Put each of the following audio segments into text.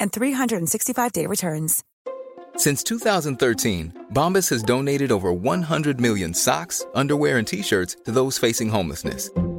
and 365-day returns. Since 2013, Bombas has donated over 100 million socks, underwear, and t-shirts to those facing homelessness.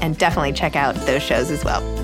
and definitely check out those shows as well.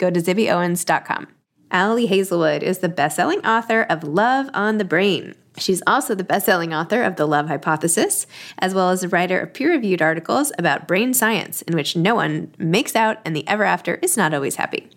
go to zibbyowens.com. Ali Hazelwood is the best-selling author of Love on the Brain. She's also the best-selling author of The Love Hypothesis, as well as a writer of peer-reviewed articles about brain science in which no one makes out and the ever after is not always happy.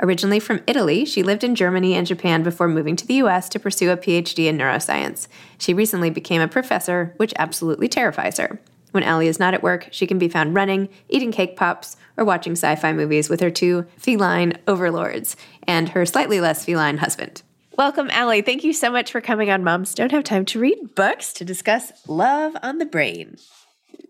Originally from Italy, she lived in Germany and Japan before moving to the US to pursue a PhD in neuroscience. She recently became a professor, which absolutely terrifies her. When Ali is not at work, she can be found running, eating cake pops, or watching sci fi movies with her two feline overlords and her slightly less feline husband. Welcome, Ali. Thank you so much for coming on Moms Don't Have Time to Read Books to discuss Love on the Brain.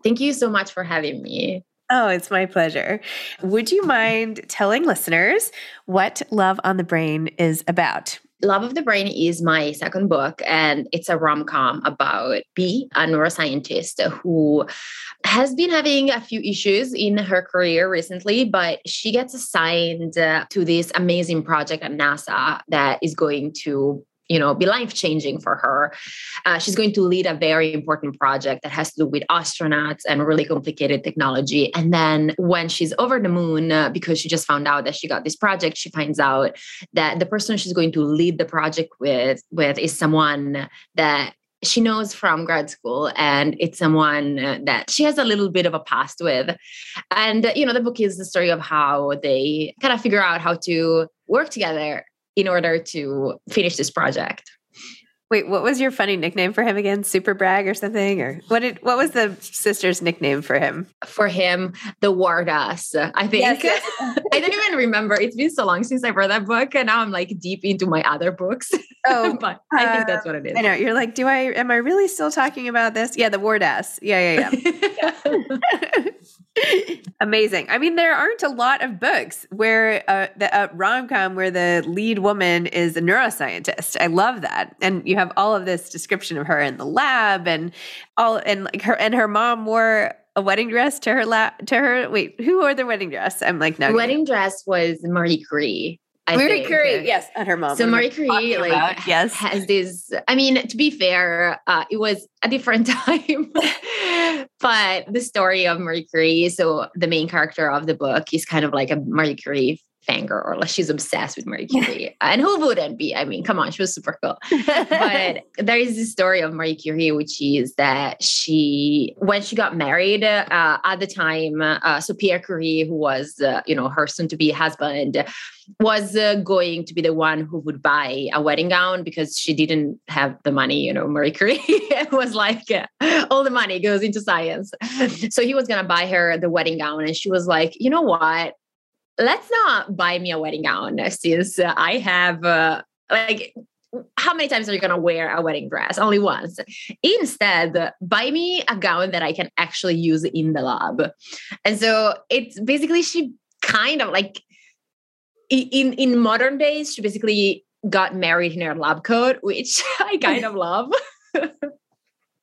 Thank you so much for having me. Oh, it's my pleasure. Would you mind telling listeners what Love on the Brain is about? Love of the Brain is my second book, and it's a rom com about Bee, a neuroscientist who has been having a few issues in her career recently, but she gets assigned uh, to this amazing project at NASA that is going to you know be life changing for her. Uh, she's going to lead a very important project that has to do with astronauts and really complicated technology. And then when she's over the moon uh, because she just found out that she got this project she finds out that the person she's going to lead the project with with is someone that she knows from grad school and it's someone uh, that she has a little bit of a past with. And uh, you know the book is the story of how they kind of figure out how to work together in order to finish this project Wait, what was your funny nickname for him again? Super brag or something? Or what did what was the sister's nickname for him? For him, the Wardas, I think. Yes. I don't even remember. It's been so long since I read that book, and now I'm like deep into my other books. Oh, but I think that's what it is. Uh, I know. You're like, do I am I really still talking about this? Yeah, the Wardas. Yeah, yeah, yeah. yeah. Amazing. I mean, there aren't a lot of books where uh, the uh, rom com where the lead woman is a neuroscientist. I love that, and you have all of this description of her in the lab, and all and like her and her mom wore a wedding dress to her lab to her. Wait, who wore the wedding dress? I'm like, no. Wedding dress was Marie Curie. I Marie think. Curie, yes, and her mom. So Marie Curie, like, about, yes, has this. I mean, to be fair, uh, it was a different time, but the story of Marie Curie. So the main character of the book is kind of like a Marie Curie fangirl. Or like she's obsessed with Marie Curie. and who wouldn't be? I mean, come on, she was super cool. but there is this story of Marie Curie, which is that she, when she got married uh, at the time, uh, so Pierre Curie, who was, uh, you know, her soon to be husband, was uh, going to be the one who would buy a wedding gown because she didn't have the money. You know, Marie Curie was like, uh, all the money goes into science. So he was going to buy her the wedding gown. And she was like, you know what? Let's not buy me a wedding gown since I have uh, like how many times are you going to wear a wedding dress? Only once. Instead, buy me a gown that I can actually use in the lab. And so it's basically she kind of like in in modern days she basically got married in her lab coat, which I kind of love.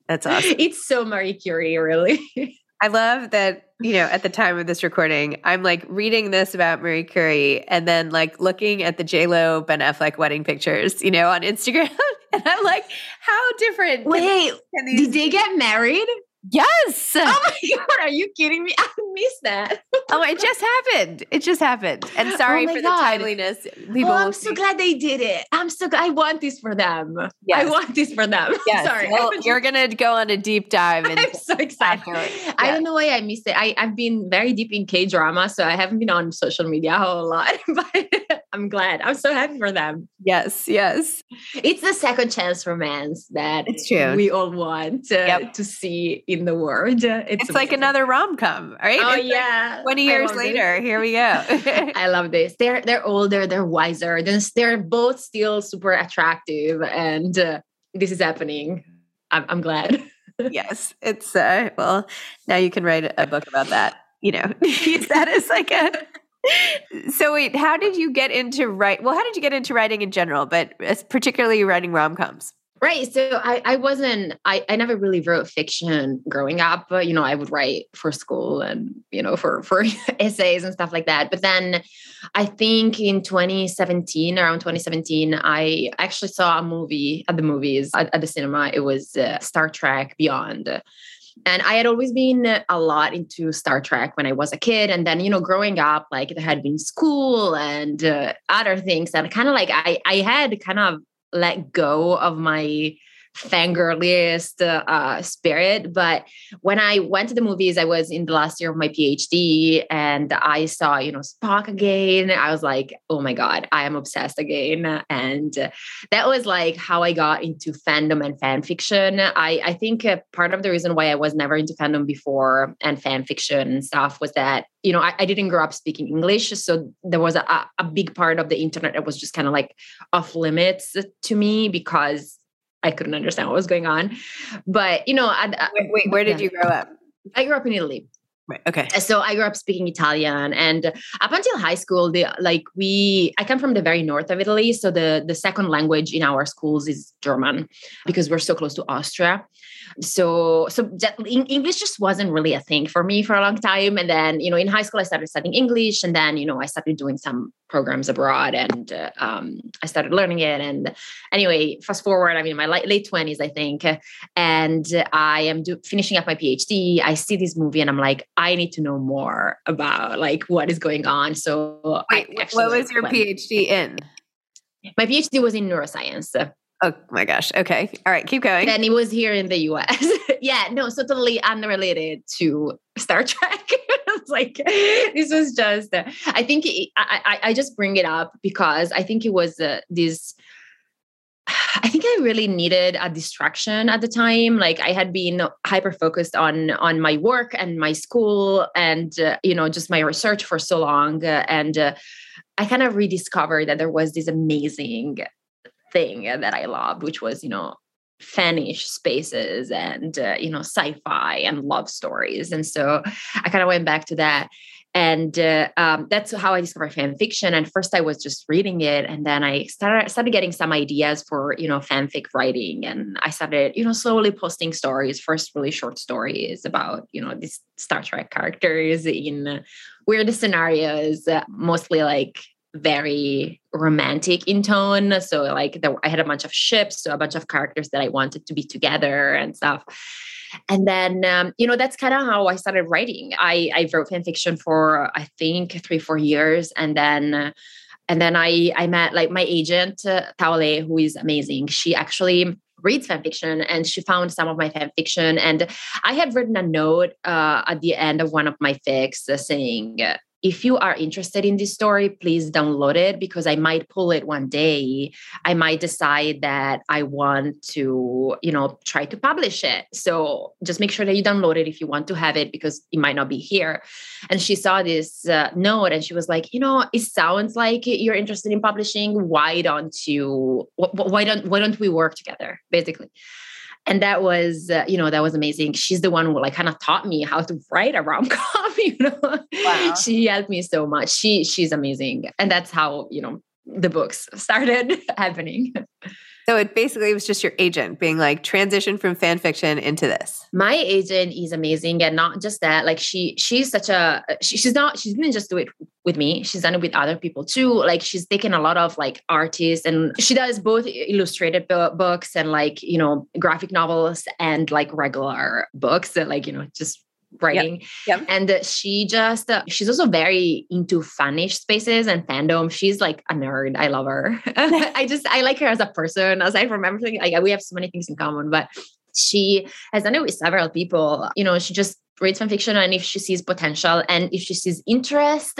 That's awesome. It's so Marie Curie, really. I love that, you know, at the time of this recording, I'm like reading this about Marie Curie and then like looking at the JLo Ben Affleck wedding pictures, you know, on Instagram. and I'm like, how different. Wait, did they get married? Yes. Oh my god, are you kidding me? I missed that. oh, it just happened. It just happened. And sorry oh for god. the timeliness. People oh, I'm so glad they did it. I'm so glad. I want this for them. Yes. I want this for them. Yes. sorry. Well, you're gonna go on a deep dive. I'm so excited. Yeah. I don't know why I missed it. I, I've been very deep in K drama, so I haven't been on social media a whole lot, but I'm glad. I'm so happy for them. Yes, yes. It's the second chance romance that it's true. we all want uh, yep. to see in the world. It's, it's like another rom com, right? Oh it's yeah. Like Twenty years later, this. here we go. I love this. They're they're older, they're wiser. They're, both still super attractive, and uh, this is happening. I'm, I'm glad. yes, it's uh, well. Now you can write a book about that. You know, use that as like a so wait, how did you get into write? Well, how did you get into writing in general, but particularly writing rom coms? Right. So I, I wasn't, I, I never really wrote fiction growing up. But, you know, I would write for school and, you know, for, for essays and stuff like that. But then I think in 2017, around 2017, I actually saw a movie at the movies, at, at the cinema. It was uh, Star Trek Beyond. And I had always been a lot into Star Trek when I was a kid. And then, you know, growing up, like there had been school and uh, other things that kind of like I, I had kind of let go of my fangirliest uh, spirit. But when I went to the movies, I was in the last year of my PhD and I saw, you know, Spock again. I was like, oh my God, I am obsessed again. And that was like how I got into fandom and fan fiction. I, I think uh, part of the reason why I was never into fandom before and fan fiction and stuff was that you know, I, I, didn't grow up speaking English. So there was a, a big part of the internet that was just kind of like off limits to me because I couldn't understand what was going on. But you know, I, wait, wait, where did yeah. you grow up? I grew up in Italy. Right. Okay. So I grew up speaking Italian, and up until high school, the like we I come from the very north of Italy, so the the second language in our schools is German because we're so close to Austria so so english just wasn't really a thing for me for a long time and then you know in high school i started studying english and then you know i started doing some programs abroad and uh, um, i started learning it and anyway fast forward i mean my late, 20s i think and i am do, finishing up my phd i see this movie and i'm like i need to know more about like what is going on so Wait, what was your phd in my phd was in neuroscience Oh my gosh. Okay. All right. Keep going. And it was here in the US. yeah, no, so totally unrelated to Star Trek. it's like this was just. Uh, I think it, I, I, I just bring it up because I think it was uh, this. I think I really needed a distraction at the time. Like I had been hyper focused on on my work and my school and uh, you know just my research for so long, uh, and uh, I kind of rediscovered that there was this amazing thing that I loved, which was you know fanish spaces and uh, you know sci-fi and love stories and so i kind of went back to that and uh, um, that's how i discovered fan fiction and first i was just reading it and then i started started getting some ideas for you know fanfic writing and i started you know slowly posting stories first really short stories about you know these star trek characters in weird scenarios uh, mostly like very romantic in tone. So like there, I had a bunch of ships, so a bunch of characters that I wanted to be together and stuff. And then um, you know that's kind of how I started writing. I I wrote fan fiction for I think three four years, and then. And then I I met like my agent uh, Thao Le, who is amazing. She actually reads fan fiction and she found some of my fan fiction and i had written a note uh, at the end of one of my fics uh, saying if you are interested in this story, please download it because I might pull it one day. I might decide that I want to, you know, try to publish it. So just make sure that you download it if you want to have it because it might not be here. And she saw this uh, note and she was like, you know, it sounds like you're interested in publishing. Why don't you? Why don't Why don't we work together? Basically and that was uh, you know that was amazing. She's the one who like kind of taught me how to write a rom-com you know? Wow. she helped me so much. She she's amazing. And that's how you know the books started happening so it basically was just your agent being like transition from fan fiction into this. My agent is amazing, and not just that. Like she, she's such a. She, she's not. She didn't just do it with me. She's done it with other people too. Like she's taken a lot of like artists, and she does both illustrated books and like you know graphic novels and like regular books. That like you know just writing. Yep. Yep. And she just, uh, she's also very into fanish spaces and fandom. She's like a nerd. I love her. I just, I like her as a person. Aside from everything, like we have so many things in common, but she has done it with several people. You know, she just reads fan fiction and if she sees potential and if she sees interest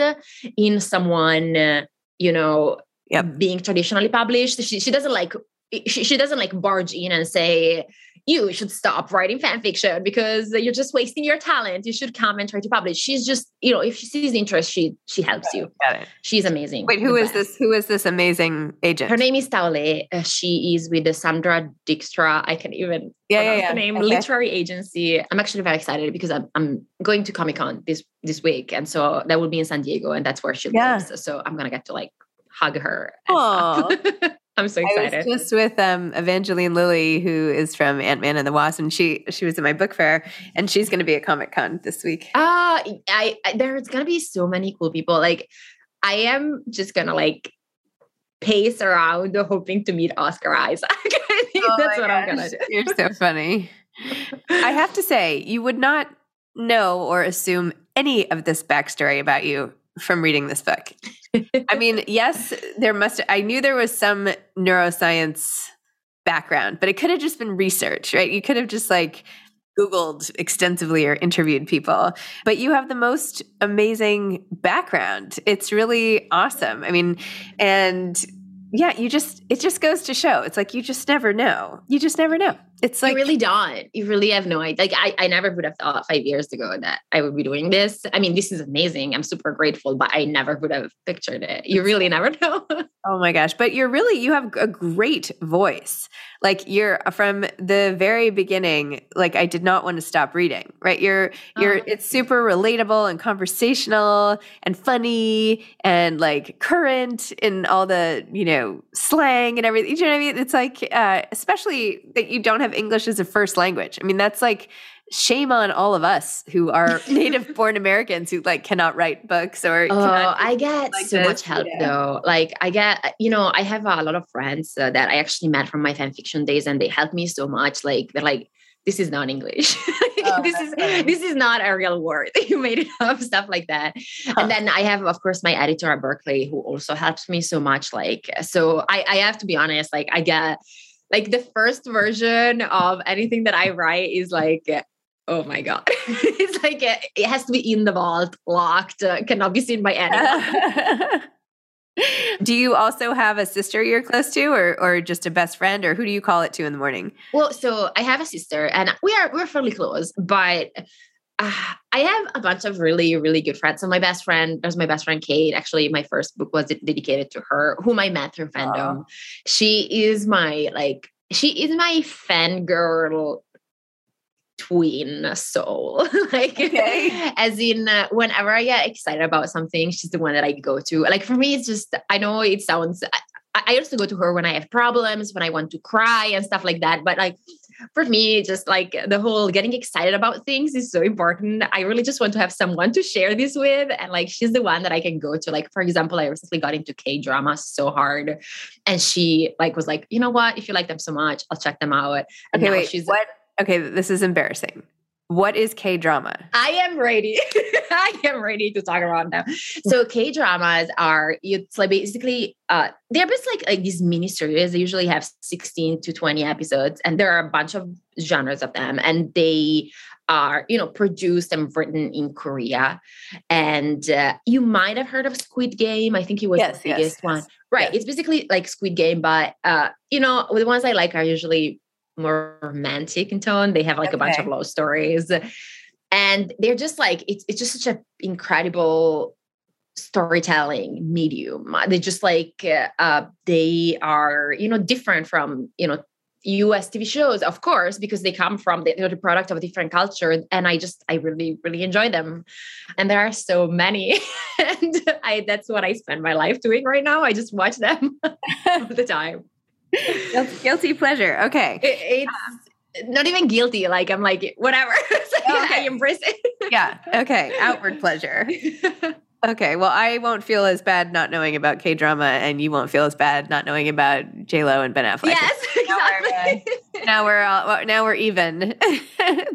in someone, uh, you know, yep. being traditionally published, she, she doesn't like, she, she doesn't like barge in and say, you should stop writing fan fiction because you're just wasting your talent. You should come and try to publish. She's just, you know, if she sees interest, she she helps you. Got it. She's amazing. Wait, who is this? Who is this amazing agent? Her name is Thao Le. Uh, she is with the Sandra Dijkstra. I can even yeah, yeah, yeah. the name okay. literary agency. I'm actually very excited because I'm I'm going to Comic Con this this week, and so that will be in San Diego, and that's where she yeah. lives. So I'm gonna get to like hug her. I'm so excited. I was just with um, Evangeline Lilly, who is from Ant Man and the Wasp, and she she was at my book fair, and she's going to be at Comic Con this week. Ah, uh, I, I there's going to be so many cool people. Like, I am just gonna like pace around hoping to meet Oscar Isaac. I think oh that's what gosh. I'm gonna do. You're so funny. I have to say, you would not know or assume any of this backstory about you from reading this book. I mean, yes, there must I knew there was some neuroscience background, but it could have just been research, right? You could have just like Googled extensively or interviewed people, but you have the most amazing background. It's really awesome. I mean, and yeah, you just, it just goes to show. It's like you just never know. You just never know. It's like you really don't. You really have no idea. Like I, I never would have thought five years ago that I would be doing this. I mean, this is amazing. I'm super grateful, but I never would have pictured it. You really never know. oh my gosh. But you're really you have a great voice. Like you're from the very beginning, like I did not want to stop reading. Right. You're you're oh. it's super relatable and conversational and funny and like current in all the, you know, slang and everything. You know what I mean? It's like uh, especially that you don't have have English as a first language. I mean, that's like shame on all of us who are native born Americans who like cannot write books or oh, I get like so this, much help yeah. though. Like I get, you know, I have a lot of friends uh, that I actually met from my fan fiction days and they help me so much. Like they're like, this is not English. Oh, this is funny. this is not a real word. you made it up, stuff like that. Huh. And then I have, of course, my editor at Berkley who also helps me so much. Like, so I, I have to be honest, like I get like the first version of anything that I write is like oh my god. It's like it has to be in the vault locked uh, cannot be seen by anyone. Do you also have a sister you're close to or or just a best friend or who do you call it to in the morning? Well so i have a sister and we are we're fairly close but uh, I have a bunch of really, really good friends. So my best friend, there's my best friend Kate. Actually, my first book was dedicated to her, whom I met through fandom. She is my like, she is my fangirl tween soul. like, okay. as in, uh, whenever I get excited about something, she's the one that I go to. Like for me, it's just I know it sounds. I, I also go to her when I have problems, when I want to cry and stuff like that. But like for me, just like the whole getting excited about things is so important. I really just want to have someone to share this with. And like, she's the one that I can go to. Like, for example, I recently got into K drama so hard. And she like was like, you know what? If you like them so much, I'll check them out. And okay, wait, she's what? Okay, this is embarrassing. What is K drama? I am ready. I am ready to talk about them. So K dramas are it's like basically uh they're just like, like these mini series. They usually have 16 to 20 episodes, and there are a bunch of genres of them, and they are you know produced and written in Korea. And uh, you might have heard of Squid Game. I think it was yes, the biggest yes, one. Yes. Right. It's basically like Squid Game, but uh, you know, the ones I like are usually more romantic in tone. They have like okay. a bunch of love stories. And they're just like, it's it's just such an incredible storytelling medium. They just like uh, they are, you know, different from, you know, US TV shows, of course, because they come from the, they're the product of a different culture. And I just I really, really enjoy them. And there are so many. and I that's what I spend my life doing right now. I just watch them all the time guilty pleasure. Okay. It, it's not even guilty. Like I'm like, whatever. like, oh, okay. I embrace it. yeah. Okay. Outward pleasure. Okay, well, I won't feel as bad not knowing about K drama, and you won't feel as bad not knowing about J Lo and Ben Affleck. Yes, exactly. Now we're, now we're all, now we're even. no,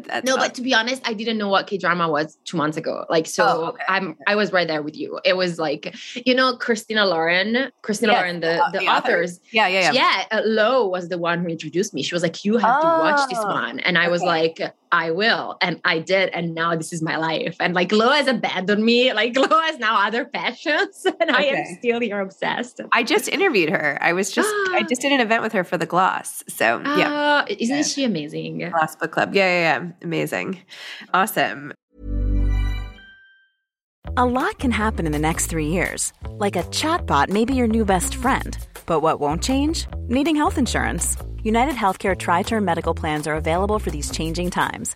awesome. but to be honest, I didn't know what K drama was two months ago. Like, so oh, okay. I'm I was right there with you. It was like you know Christina Lauren, Christina yes, Lauren, the the, the authors. Yeah, yeah, yeah. Yeah, uh, Lo was the one who introduced me. She was like, "You have oh, to watch this oh, one," and I okay. was like I will. And I did. And now this is my life. And like Lo has abandoned me. Like Lo has now other passions. And okay. I am still here obsessed. I just interviewed her. I was just, I just did an event with her for the Gloss. So yeah. Uh, isn't yeah. she amazing? Last Book Club. Yeah, yeah, yeah. Amazing. Awesome. A lot can happen in the next three years. Like a chatbot may be your new best friend. But what won't change? Needing health insurance. United Healthcare Tri Term Medical Plans are available for these changing times.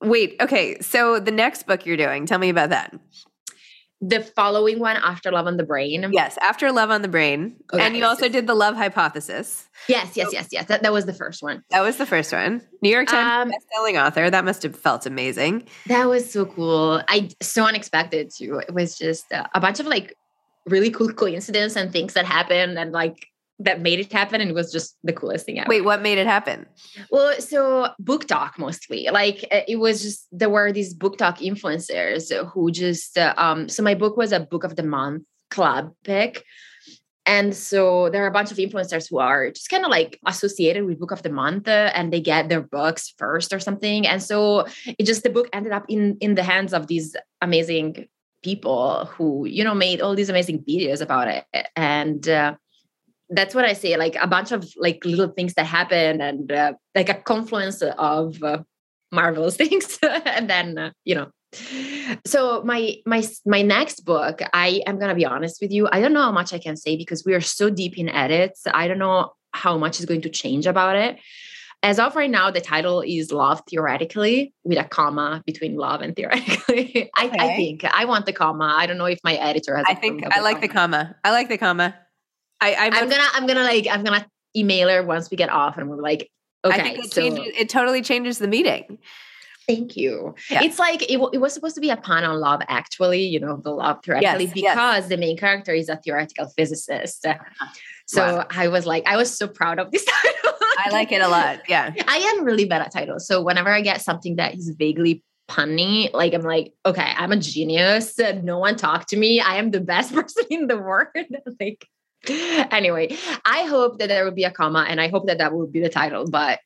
Wait, okay. So the next book you're doing, tell me about that. The following one after Love on the Brain. Yes, after Love on the Brain. Okay. And you also did the Love Hypothesis. Yes, yes, yes, yes. That, that was the first one. That was the first one. New York Times um, best-selling author. That must have felt amazing. That was so cool. I so unexpected too. It was just uh, a bunch of like really cool coincidence and things that happened and like that made it happen and it was just the coolest thing ever. Wait, what made it happen? Well, so BookTok mostly. Like uh, it was just there were these BookTok influencers who just uh, um so my book was a book of the month club pick. And so there are a bunch of influencers who are just kind of like associated with book of the month uh, and they get their books first or something. And so it just the book ended up in in the hands of these amazing people who you know made all these amazing videos about it and uh, that's what I say, like a bunch of like little things that happen and uh, like a confluence of uh, marvelous things. and then, uh, you know, so my my my next book, I am gonna be honest with you. I don't know how much I can say because we are so deep in edits. I don't know how much is going to change about it. As of right now, the title is Love Theoretically with a comma between love and theoretically. I, okay. I, think I want the comma. I don't know if my editor has. I think I like comma. the comma. I like the comma. I, I'm, I'm gonna, I'm gonna like, I'm gonna email her once we get off, and we're like, okay, it, so, changes, it totally changes the meeting. Thank you. Yeah. It's like it, it, was supposed to be a pun on love, actually, you know, the love theoretically, yes, because yes. the main character is a theoretical physicist. So wow. I was like, I was so proud of this title. I like it a lot. Yeah. I am really bad at titles. So whenever I get something that is vaguely punny, like I'm like, okay, I'm a genius. No one talk to me. I am the best person in the world. like anyway, I hope that there will be a comma and I hope that that will be the title, but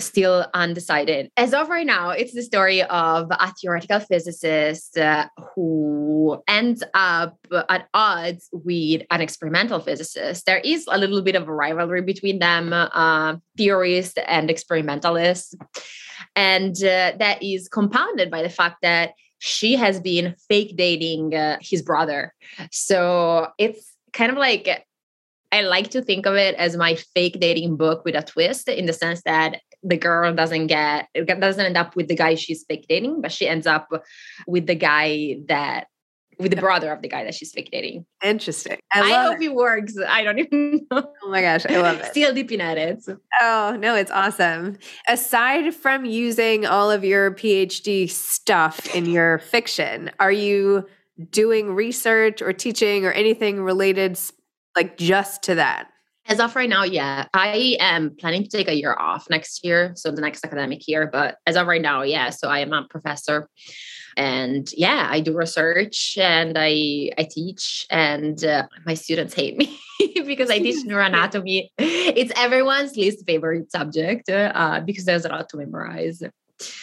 still undecided. As of right now, it's the story of a theoretical physicist uh, who ends up at odds with an experimental physicist. There is a little bit of a rivalry between them, uh, theorist and experimentalist. And uh, that is compounded by the fact that she has been fake dating uh, his brother. So it's kind of like I like to think of it as my fake dating book with a twist in the sense that the girl doesn't get doesn't end up with the guy she's fake dating, but she ends up with the guy that with the brother of the guy that she's fake dating. Interesting. I, I hope it. it. works. I don't even know. Oh my gosh, I love it. Still deep in it. Oh no, it's awesome. Aside from using all of your PhD stuff in your fiction, are you doing research or teaching or anything related like just to that? As of right now, yeah. I am planning to take a year off next year, so the next academic year. But as of right now, yeah. So I am a professor, and yeah, I do research and I I teach, and uh, my students hate me because I teach neuroanatomy. It's everyone's least favorite subject uh, because there's a lot to memorize.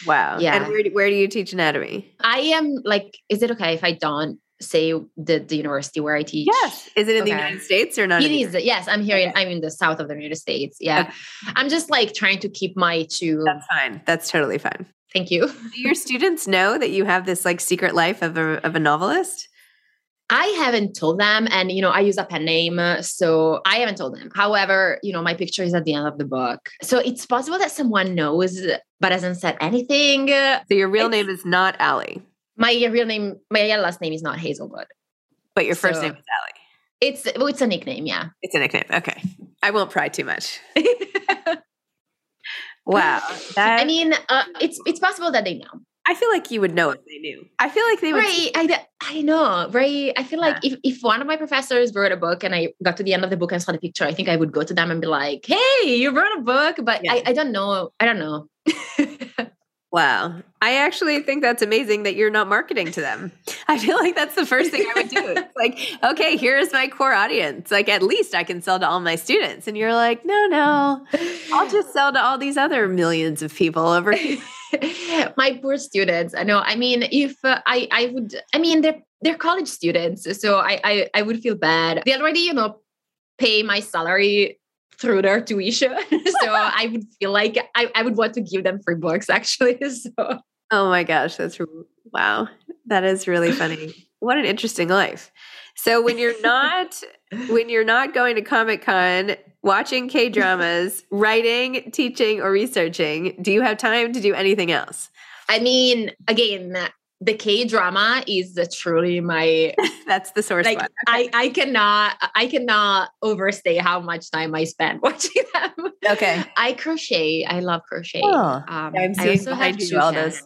Wow. Yeah. And where do, where do you teach anatomy? I am like, is it okay if I don't say the, the university where I teach? Yes. Is it in okay. the United States or not? It is. Yes. I'm here. Okay. In, I'm in the south of the United States. Yeah. Okay. I'm just like trying to keep my two. That's fine. That's totally fine. Thank you. Do your students know that you have this like secret life of a, of a novelist? I haven't told them. And, you know, I use a pen name. So I haven't told them. However, you know, my picture is at the end of the book. So it's possible that someone knows, but hasn't said anything. So your real it's, name is not Ali. My real name, my last name is not Hazelwood. But your first so name is Ali. It's well, it's a nickname, yeah. It's a nickname. Okay. I won't pry too much. wow. That, I mean, uh, it's it's possible that they know. I feel like you would know if they knew. I feel like they would. Right. I, I know. Right. I feel like if, if one of my professors wrote a book and I got to the end of the book and saw the picture, I think I would go to them and be like, hey, you wrote a book. But yeah. I, I don't know. I don't know. Wow. I actually think that's amazing that you're not marketing to them. I feel like that's the first thing I would do. It's like, okay, here's my core audience. Like, at least I can sell to all my students. And you're like, no, no, I'll just sell to all these other millions of people over here. my poor students. I know. I mean, if uh, I, I would, I mean, they're, they're college students. So I, I, I would feel bad. They already, you know, pay my salary through their tuition. so I would feel like I, I would want to give them free books actually. So Oh my gosh, that's wow. That is really funny. What an interesting life. So when you're not when you're not going to Comic Con, watching K dramas, writing, teaching, or researching, do you have time to do anything else? I mean, again, the K drama is truly my that's the source. Like I, I cannot I cannot overstay how much time I spend watching them. Okay. I crochet. I love crochet. Oh, um, I'm seeing behind you all this.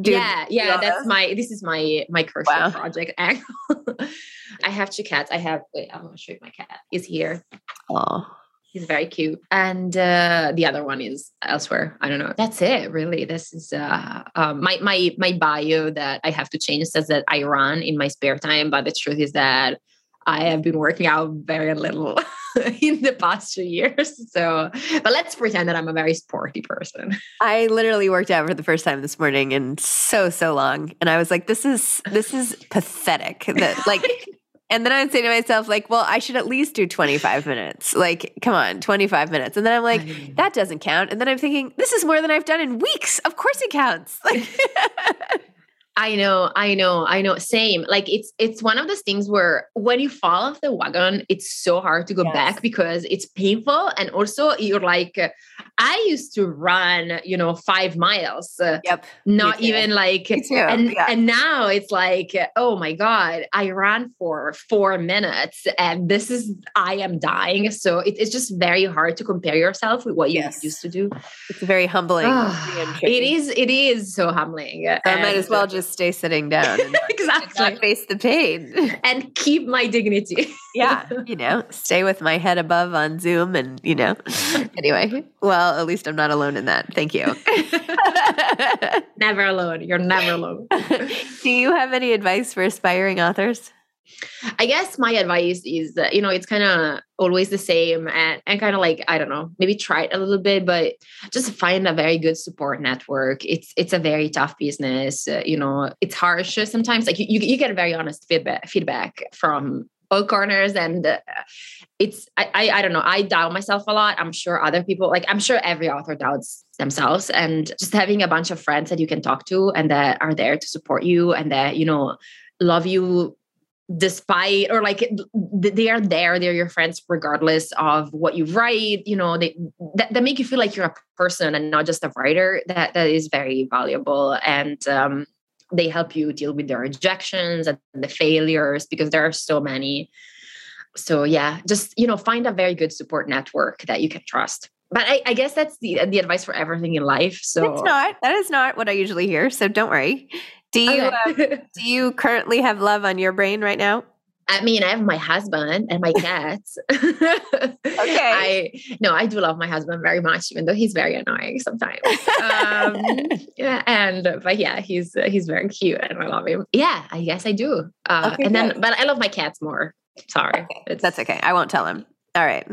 Dude, yeah, yeah, that's my this is my my crochet wow. project I have two cats. I have wait, I'm gonna show you my cat is here. Oh. He's very cute. And uh, the other one is elsewhere. I don't know. That's it, really. This is uh, um, my my my bio that I have to change says that I run in my spare time, but the truth is that I have been working out very little in the past two years. So, but let's pretend that I'm a very sporty person. I literally worked out for the first time this morning in so so long, and I was like, "This is this is pathetic." That like And then I'd say to myself, like, well, I should at least do 25 minutes. Like, come on, 25 minutes. And then I'm like, that doesn't count. And then I'm thinking, this is more than I've done in weeks. Of course it counts. Like, I know, I know, I know. Same. Like it's it's one of those things where when you fall off the wagon, it's so hard to go yes. back because it's painful, and also you're like, I used to run, you know, five miles. Uh, yep. Not even like, and yeah. and now it's like, oh my god, I ran for four minutes, and this is I am dying. So it, it's just very hard to compare yourself with what you yes. used to do. It's very humbling. Ah, it is. It is so humbling. I might as well just stay sitting down and exactly not face the pain and keep my dignity. yeah, you know, stay with my head above on Zoom, and you know. Anyway, well, at least I'm not alone in that. Thank you. never alone. You're never alone. Do you have any advice for aspiring authors? I guess my advice is that, you know, it's kind of always the same and, and kind of like, I don't know, maybe try it a little bit, but just find a very good support network. It's, it's a very tough business. Uh, you know, it's harsh sometimes. Like you, you get very honest feedback, feedback from all corners and uh, it's I, I, I don't know. I doubt myself a lot. I'm sure other people like i'm sure every author doubts themselves. And just having a bunch of friends that you can talk to and that are there to support you and that you know love you despite or like they are there. They're your friends regardless of what you write you know they that, that make you feel like you're a person and not just a writer. That that is very valuable. And um, they help you deal with the rejections and the failures because there are so many so yeah just you know find a very good support network that you can trust but I, I guess that's the the advice for everything in life so it's not that is not what i usually hear so don't worry do you okay. uh, do you currently have love on your brain right now? I mean, I have my husband and my cats. okay. I no, I do love my husband very much, even though he's very annoying sometimes. um, yeah, and but yeah, he's uh, he's very cute and I love him. Yeah, I guess I do. Uh, okay, and good. then, but I love my cats more. Sorry, okay. that's okay. I won't tell him. All right,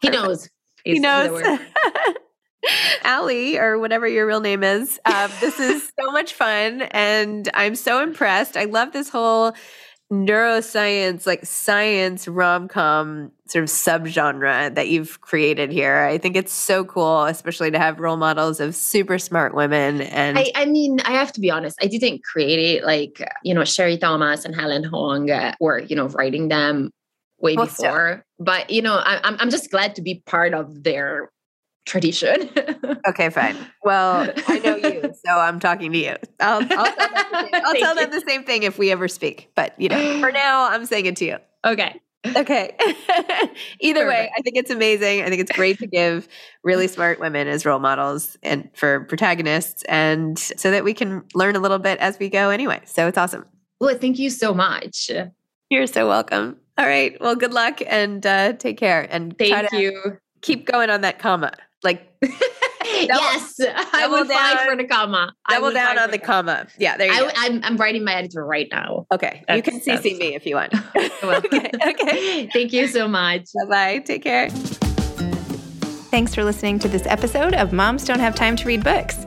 he knows. he knows. Ali, or whatever your real name is. Um, this is so much fun, and I'm so impressed. I love this whole neuroscience, like science rom com sort of subgenre that you've created here. I think it's so cool, especially to have role models of super smart women. And I, I mean, I have to be honest, I didn't create it. Like, you know, Sherry Thomas and Helen Hoang were, you know, writing them way well, before. So. But you know, I, I'm I'm just glad to be part of their tradition. okay, fine. Well, I know so I'm talking to you. I'll, I'll tell, them, the same, I'll tell them the same thing if we ever speak. But you know, for now, I'm saying it to you. Okay. Okay. Either Perfect. way, I think it's amazing. I think it's great to give really smart women as role models and for protagonists, and so that we can learn a little bit as we go. Anyway, so it's awesome. Well, thank you so much. You're so welcome. All right. Well, good luck and uh, take care. And thank you. Keep going on that comma. Like, yes, I will down, fight for the comma. Double down on the comma. Yeah, there you I, go. I'm, I'm writing my editor right now. Okay, that's, you can CC me if you want. okay, okay. Thank you so much. Bye bye. Take care. Thanks for listening to this episode of Moms Don't Have Time to Read Books.